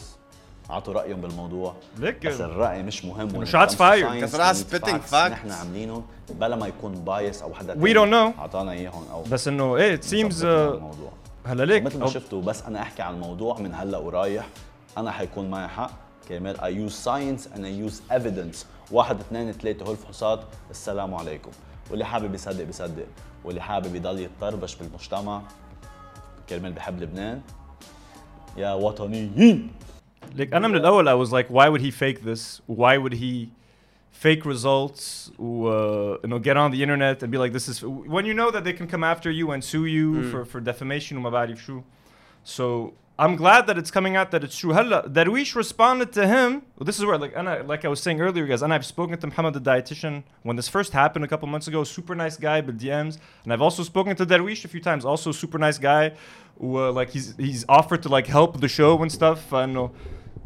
Speaker 16: اعطوا رأيهم بالموضوع.
Speaker 3: لك-
Speaker 16: بس الرأي مش مهم.
Speaker 3: Fired.
Speaker 16: science
Speaker 4: كسرها
Speaker 16: facts
Speaker 4: facts.
Speaker 16: نحن عاملينهم بلا ما يكون بايس أو حدا
Speaker 3: We
Speaker 16: تاني
Speaker 3: don't know.
Speaker 16: اعطانا إياهم أو
Speaker 3: بس إنه إيه it seems
Speaker 16: ظبطنا
Speaker 3: uh,
Speaker 16: الموضوع.
Speaker 3: هلا ليك.
Speaker 16: مثل ما
Speaker 3: أو-
Speaker 16: شفتوا بس أنا أحكي عن الموضوع من هلأ ورايح. أنا حيكون معي حق. كرمال I use science and I use evidence. واحد اثنين ثلاثة هول الفحوصات السلام عليكم واللي حابب يصدق بيصدق واللي حابب يضل يتطربش بالمجتمع كرمال بحب لبنان يا وطنيين
Speaker 3: Like أنا من الأول I was like why would he fake this why would he fake results و uh, you know get on the internet and be like this is when you know that they can come after you and sue you for for defamation وما بعرف شو so I'm glad that it's coming out that it's true هلا Darwish responded to him well, this is where like أنا like I was saying earlier guys and I've spoken to Muhammad the dietitian when this first happened a couple months ago super nice guy but DMs and I've also spoken to Darwish a few times also super nice guy who uh, like he's he's offered to like help the show and stuff I know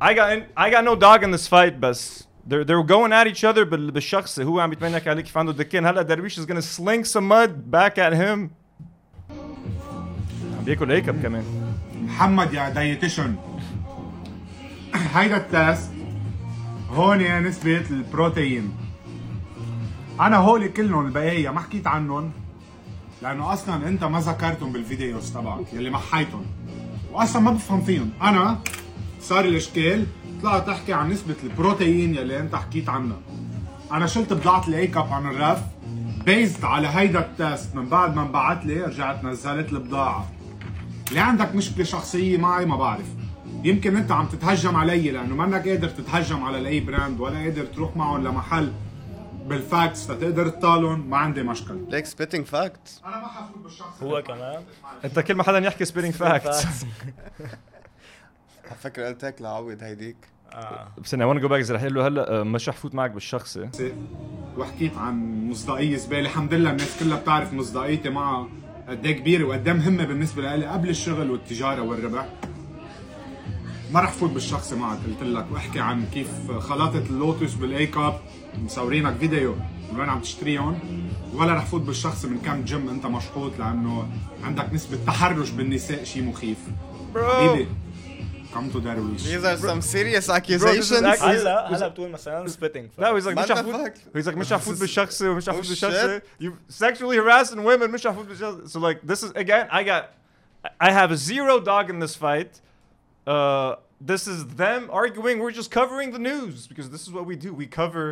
Speaker 3: I got in, I got no dog in this fight بس they're they're going at each other بال- بالشخص هو عم يتمنى عليه كيف عنده دكان هلا درويش is gonna sling some mud back at him عم بياكل هيكب كمان
Speaker 17: محمد يا دايتيشن. هيدا التست هون نسبة البروتين. أنا هولي كلهم البقايا ما حكيت عنهم لأنه أصلا أنت ما ذكرتهم بالفيديوز تبعك يلي محيتهم وأصلا ما بفهم فيهم. أنا صار الإشكال طلعت أحكي عن نسبة البروتين يلي أنت حكيت عنها. أنا شلت بضاعة الأيك اب عن الرف بيزد على هيدا التست من بعد ما انبعت لي رجعت نزلت البضاعة. ليه عندك مشكله شخصيه معي ما بعرف. يمكن انت عم تتهجم علي لأنه منك قادر تتهجم على اي براند ولا قادر تروح معهم لمحل بالفاكس فتقدر تطالهم ما عندي مشكلة.
Speaker 4: ليك سبيتنج فاكتس
Speaker 17: أنا ما حفوت بالشخص.
Speaker 5: هو كمان.
Speaker 3: انت كل ما حدا يحكي spitting facts.
Speaker 4: على فكرة قلت هيك لعوض هيديك.
Speaker 3: بس أنا وأنا جو باك رح له هلا آه، مش رح فوت معك بالشخصي.
Speaker 17: وحكيت عن مصداقية زبالة. الحمد لله الناس كلها بتعرف مصداقيتي معها قد إيه كبيرة وقد إيه مهمة بالنسبة لي قبل الشغل والتجارة والربح. ما رح فوت بالشخصي معك قلت لك واحكي عن كيف خلطت اللوتس بالاي كاب مصورينك فيديو وين عم تشتريهم ولا رح فوت بالشخص من كم جيم أنت مشقوط لأنه عندك نسبة تحرش بالنساء شيء مخيف. حبيبي. come to درويش
Speaker 4: These are some serious accusations.
Speaker 5: هلا هلا بتقول مثلا سبيتنج
Speaker 3: لا he's like مش رح فوت he's like مش رح فوت بالشخصي ومش رح فوت بالشخصي you sexually harassing women مش رح فوت بالشخصي so like this is again I got I have zero dog in this fight uh this is them arguing we're just covering the news because this is what we do we cover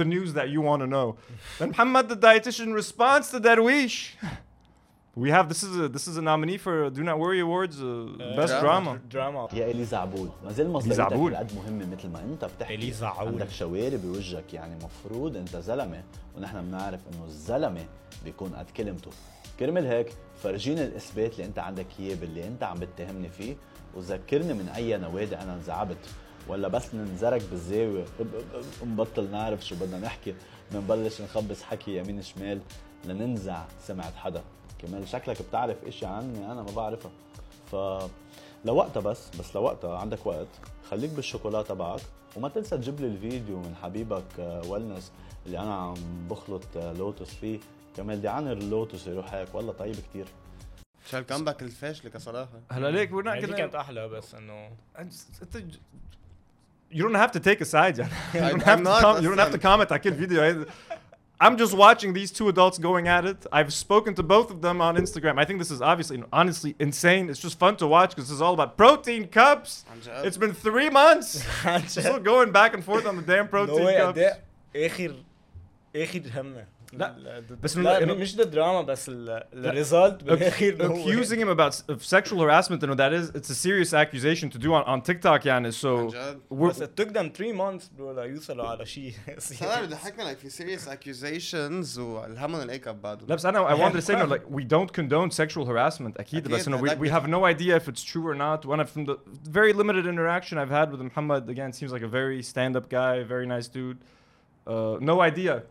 Speaker 3: the news that you want to know then Muhammad the dietitian responds to Darwish [laughs] We have this is a this is a nominee for Do Not Worry Awards uh, Best Drama.
Speaker 5: دراما
Speaker 16: يا الي زعبول ما زال مصدريتك. قد مهمة مثل ما أنت بتحكي
Speaker 5: إلي زعول.
Speaker 16: عندك شوارب بوجهك يعني مفروض أنت زلمة ونحن بنعرف إنه الزلمة بيكون قد كلمته كرمال هيك فرجيني الإثبات اللي أنت عندك إياه باللي أنت عم بتهمني فيه وذكرني من أي نوادي أنا انزعبت ولا بس ننزرك بالزاوية ب- ب- ب- نبطل نعرف شو بدنا نحكي بنبلش نخبص حكي يمين شمال لننزع سمعة حدا كمان شكلك بتعرف إشي عني أنا ما بعرفها. ف لوقتها بس بس لوقتها عندك وقت خليك بالشوكولا تبعك وما تنسى تجيب لي الفيديو من حبيبك ويلنس اللي أنا عم بخلط آه، لوتس فيه. كمان بدي عنر اللوتس يروح هيك والله طيب كتير.
Speaker 4: شو الكامباك الفاشلة كصراحة.
Speaker 3: هلا ليك
Speaker 5: هذه
Speaker 3: gonna
Speaker 5: كانت أحلى بس انه
Speaker 3: you don't have to take a side يعني. you don't have to com- you don't have to comment على كل فيديو. I'm just watching these two adults going at it. I've spoken to both of them on Instagram. I think this is obviously, honestly, insane. It's just fun to watch because this is all about protein cups. It's been three months. [laughs] Still going back and forth on the damn protein
Speaker 5: نوي
Speaker 3: cups.
Speaker 5: اداء اخر اخر همه
Speaker 3: لا،
Speaker 5: بس
Speaker 3: بس
Speaker 5: لا
Speaker 3: إنه-
Speaker 5: مش الدراما بس الريزلت بالاخر
Speaker 3: Ac- accusing him about s- of sexual harassment and that is it's a serious accusation to do on, on TikTok يعني so we're,
Speaker 5: بس it took them 3 months برو ليوصلوا على شيء
Speaker 4: انا بضحكنا like في serious [laughs] accusations والهمهم الايك اب بعده
Speaker 3: لا بس انا I wanted to say no [laughs] like we don't condone sexual harassment اكيد بس
Speaker 4: أكيد،
Speaker 3: انه we,
Speaker 4: هداك
Speaker 3: we have no idea if it's true or not وانا from the very limited interaction I've had with Muhammad again seems like a very stand up guy very nice dude uh, no idea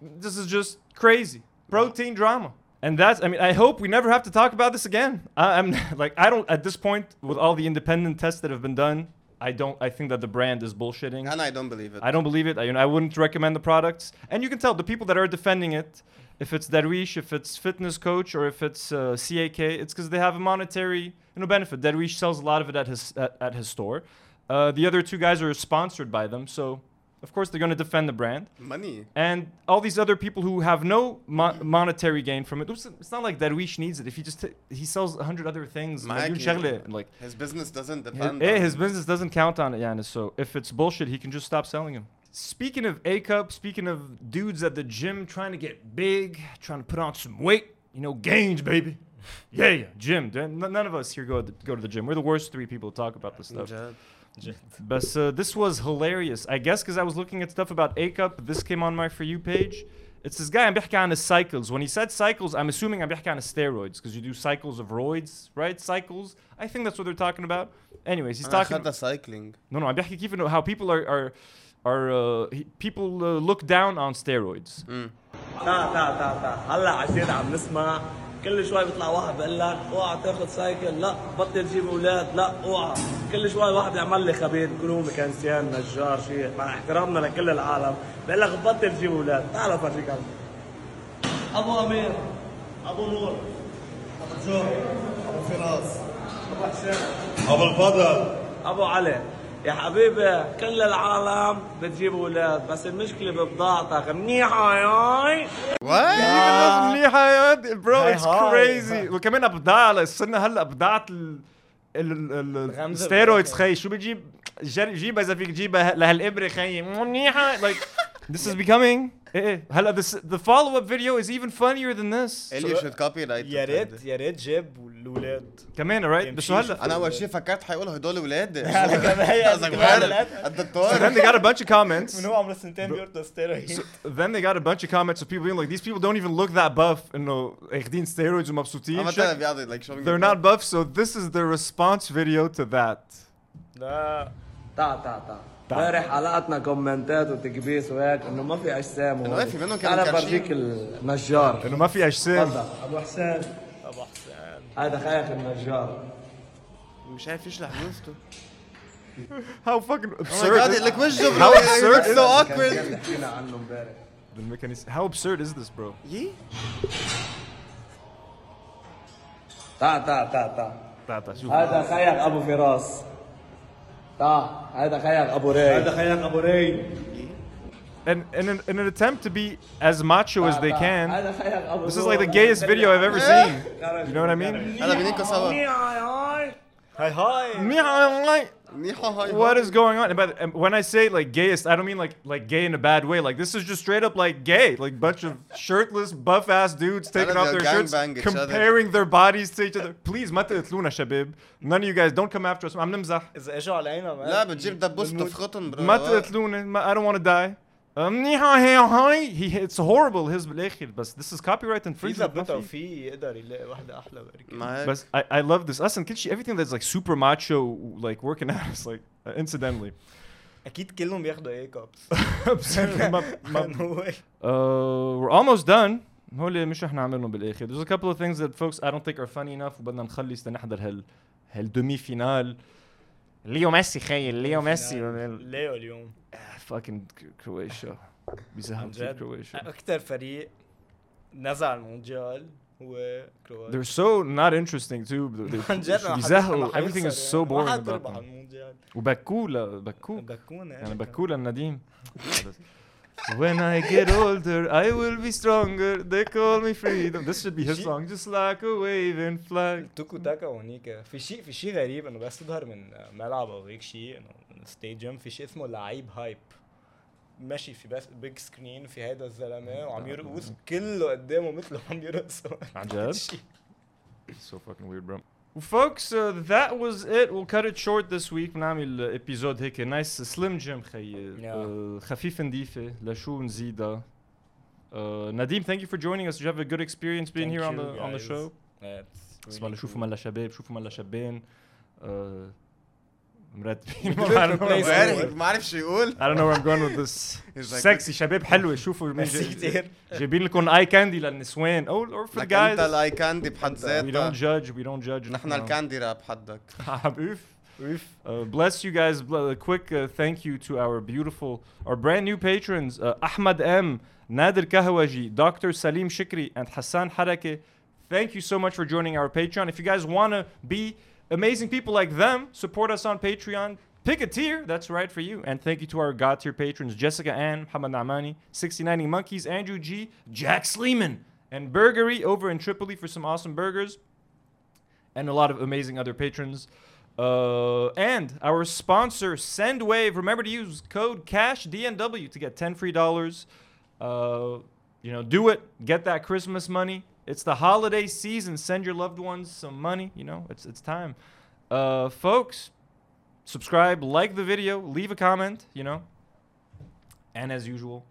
Speaker 3: this is just crazy protein drama and that's I mean I hope we never have to talk about this again I, I'm [laughs] like I don't at this point with all the independent tests that have been done I don't I think that the brand is bullshitting
Speaker 4: and I don't believe it
Speaker 3: I don't believe it. I, you know, I wouldn't recommend the products. And you can tell the people that are defending it, if it's Darwish, if it's Fitness Coach, or if it's uh, CAK, it's because they have a monetary you know, benefit. Darwish sells a lot of it at his at, at his store. Uh, the other two guys are sponsored by them, so of course, they're going to defend the brand.
Speaker 4: Money.
Speaker 3: And all these other people who have no mo- monetary gain from it. Oops, it's not like Darwish needs it. If he just t- he sells a hundred other things, Mike, like
Speaker 4: his business doesn't depend.
Speaker 3: Eh,
Speaker 4: his,
Speaker 3: his business doesn't count on it, Yanis. So if it's bullshit, he can just stop selling them. Speaking of A cup, speaking of dudes at the gym trying to get big, trying to put on some weight, you know, gains, baby. yeah, yeah, gym. None of us here go to go to the gym. We're the worst three people to talk about this stuff but uh, this was hilarious. I guess because I was looking at stuff about A Cup. this came on my For You page. It's this guy, I'm on his cycles. When he said cycles, I'm assuming I'm on his steroids because you do cycles of roids, right? Cycles. I think that's what they're talking about. Anyways, he's
Speaker 4: ah,
Speaker 3: talking.
Speaker 4: about the cycling.
Speaker 3: No, no, I'm keeping how people are, are, are uh, he, people uh, look down on steroids.
Speaker 18: Mm. كل شوي بيطلع واحد بيقول لك اوعى تاخذ سايكل. لا بطل تجيب أولاد. لا اوعى. كل شوي واحد يعمل لي خبير هو ميكانسيان نجار شيء مع احترامنا لكل العالم. بيقول لك بطل تجيب أولاد. تعال افرجيك. أبو أمير أبو نور أبو جو أبو فراس أبو حسين أبو الفضل. أبو علي. يا حبيبي كل العالم بتجيب أولاد بس المشكلة ببضاعتك. منيحة ياي
Speaker 3: واو منيحة يا برو
Speaker 18: اتس
Speaker 3: كريزي وكمان ابداع صرنا هلأ
Speaker 5: بضاعت
Speaker 3: الستيرويدز خي شو بتجيب جيبها إذا فيك جيبها لهالإبرة خي. منيحة لايك ذس از becoming هلا this the follow up video is even funnier than this
Speaker 4: اللي should copyright
Speaker 5: يا ريت يا ريت جاب الاولاد
Speaker 3: كمان right بس هلا
Speaker 4: انا اول شيء فكرت حيقولوا هدول اولاد
Speaker 5: أنا [laughs] كمان هي
Speaker 4: قصدك
Speaker 5: كمان
Speaker 4: بحال
Speaker 5: ولاد. [laughs]
Speaker 4: الدكتور
Speaker 3: So then they got a bunch of comments
Speaker 5: من هو عمره سنتين بيرضى ستيرويد
Speaker 3: So then they got a bunch of comments of people being like, these people don't even look that buff انه اخدين steroids ومبسوطين
Speaker 4: عم
Speaker 3: shit.
Speaker 4: بتعرف بيقعدوا like showing
Speaker 3: They're not buff, so this is the response video to that.
Speaker 5: لا
Speaker 18: تا تا تا امبارح حلقتنا كومنتات وتكبيس وهيك إنه ما في أجسام
Speaker 4: إنه ما في منهم كانوا أنا.
Speaker 18: برجيك النجار.
Speaker 3: إنه ما في أجسام.
Speaker 18: تفضل. أبو حسين.
Speaker 5: أبو حسين.
Speaker 18: هذا خيك النجار.
Speaker 4: مش عارف يشلح نفسه
Speaker 3: How fucking
Speaker 4: Oh my
Speaker 3: absurd.
Speaker 4: لك وجهه
Speaker 3: How absurd
Speaker 4: It's
Speaker 3: is
Speaker 4: so awkward.
Speaker 18: كان حكينا عنه امبارح
Speaker 3: Doesn't make any s- How absurd is this, bro?
Speaker 4: يي
Speaker 18: تا تا تا تا
Speaker 3: تعال شوف.
Speaker 18: هذا خيك أبو فراس.
Speaker 3: And in an, in an attempt to be as macho as they can, this is like the gayest video I've ever seen. You know what I mean?
Speaker 4: سوا
Speaker 5: هاي هاي
Speaker 3: منيحة What is going on? And, by the, and when I say like gayest, I don't mean like like gay in a bad way. Like this is just straight up like gay, like bunch of [laughs] shirtless, buff ass dudes taking
Speaker 4: Tell
Speaker 3: off
Speaker 4: them
Speaker 3: their
Speaker 4: they're
Speaker 3: shirts,
Speaker 4: gangbang each other.
Speaker 3: comparing their bodies to each other. Please, ما تقتلونا شباب. None of you guys don't come after us. عم نمزح.
Speaker 5: اذا اجوا علينا ما
Speaker 4: لا بتجيب دبوس تفخطهم برو
Speaker 3: ما تقتلونا. ما- I don't want to die. Um, منيحة هي هاي. He it's horrible his بالاخر بس this is copyright
Speaker 5: في
Speaker 3: infringement. ما
Speaker 5: ظبطها
Speaker 3: في.
Speaker 5: وفي يقدر يلاقي وحده احلى بركي
Speaker 3: But I, I love this. اصلا كل شيء everything that's like super macho like working out [laughs] is like uh, incidentally.
Speaker 5: اكيد كلهم بياخدوا اي كابس
Speaker 3: ما- ما- Uh, we're almost done. هول مش رح نعملهم بالاخر. There's a couple of things that folks I don't think are funny enough وبدنا نخلي نحضر هال هالدومي فينال. ليو ميسي خيل ليو ميسي
Speaker 5: ليو اليوم
Speaker 3: fucking كرواتيا بيزهقوا
Speaker 5: عن
Speaker 3: كثير
Speaker 5: جد
Speaker 3: كرواتيا.
Speaker 5: اكثر فريق نزع المونديال هو كرواتيا
Speaker 3: They're so not interesting too. They're-
Speaker 5: عن جد
Speaker 3: they're-
Speaker 5: ما
Speaker 3: بيزهقوا.
Speaker 5: حيخسر
Speaker 3: Everything is
Speaker 5: يعني.
Speaker 3: so
Speaker 5: ما
Speaker 3: boring
Speaker 5: حد
Speaker 3: about
Speaker 5: بيربح
Speaker 3: them.
Speaker 5: المونديال
Speaker 3: وبكوا لا بكوا
Speaker 5: بكونا
Speaker 3: يعني بكوا للنديم When I get older, I will be stronger. They call me freedom. This should be his song, just like a waving flag.
Speaker 5: توكو تاكا هونيك في شيء في شيء غريب انه بس تظهر من ملعب او هيك شيء انه من ستاديوم في شيء اسمه لعيب هايب ماشي في بس بيج سكرين في هيدا الزلمه وعم يرقص كله قدامه مثله عم يرقصوا
Speaker 3: عن جد؟ So fucking weird, bro. Well, folks, uh, that was it. We'll cut it short this week. بنعمل ابيزود هيك نايس سليم جيم خي uh, خفيف نظيفة لشو نزيدها. Uh, Nadim, thank you for joining us. Did you have a good experience being
Speaker 5: Thank
Speaker 3: here on the on the
Speaker 5: guys.
Speaker 3: show?
Speaker 5: Yeah, it's
Speaker 3: اسمع
Speaker 5: really
Speaker 3: شوفوا
Speaker 5: cool.
Speaker 3: ملا شباب شوفوا ملا شابين uh, مرتبين
Speaker 4: Very- ما عارف شو يقول.
Speaker 3: I don't know where I'm going with this.
Speaker 4: He's like-
Speaker 3: Sexy شباب حلوة شوفوا مين
Speaker 4: ميرسي
Speaker 3: جاي-
Speaker 4: كتير.
Speaker 3: جايبين لكم اي كاندي للنسوان or or for the
Speaker 4: لك
Speaker 3: guys.
Speaker 4: انت الاي كاندي بحد
Speaker 3: We don't
Speaker 4: ذاتها
Speaker 3: judge, we don't judge.
Speaker 4: نحن
Speaker 3: no.
Speaker 4: الكاندي راب حدك
Speaker 3: Oof. Uh, bless you guys. Bl- A quick uh, thank you to our beautiful, our brand new patrons, uh, Ahmad M, Nader Kahwaji, Dr. Salim Shikri, and Hassan Harake. Thank you so much for joining our Patreon. If you guys want to be amazing people like them, support us on Patreon. Pick a tier that's right for you. And thank you to our God tier patrons Jessica Ann, Muhammad Namani, 6090 Monkeys, Andrew G, Jack Sleeman, and Burgery over in Tripoli for some awesome burgers and a lot of amazing other patrons. Uh, and our sponsor, SendWave. Remember to use code CashDNW to get ten free dollars. Uh, you know, do it. Get that Christmas money. It's the holiday season. Send your loved ones some money. You know, it's it's time. Uh, folks, subscribe, like the video, leave a comment. You know, and as usual,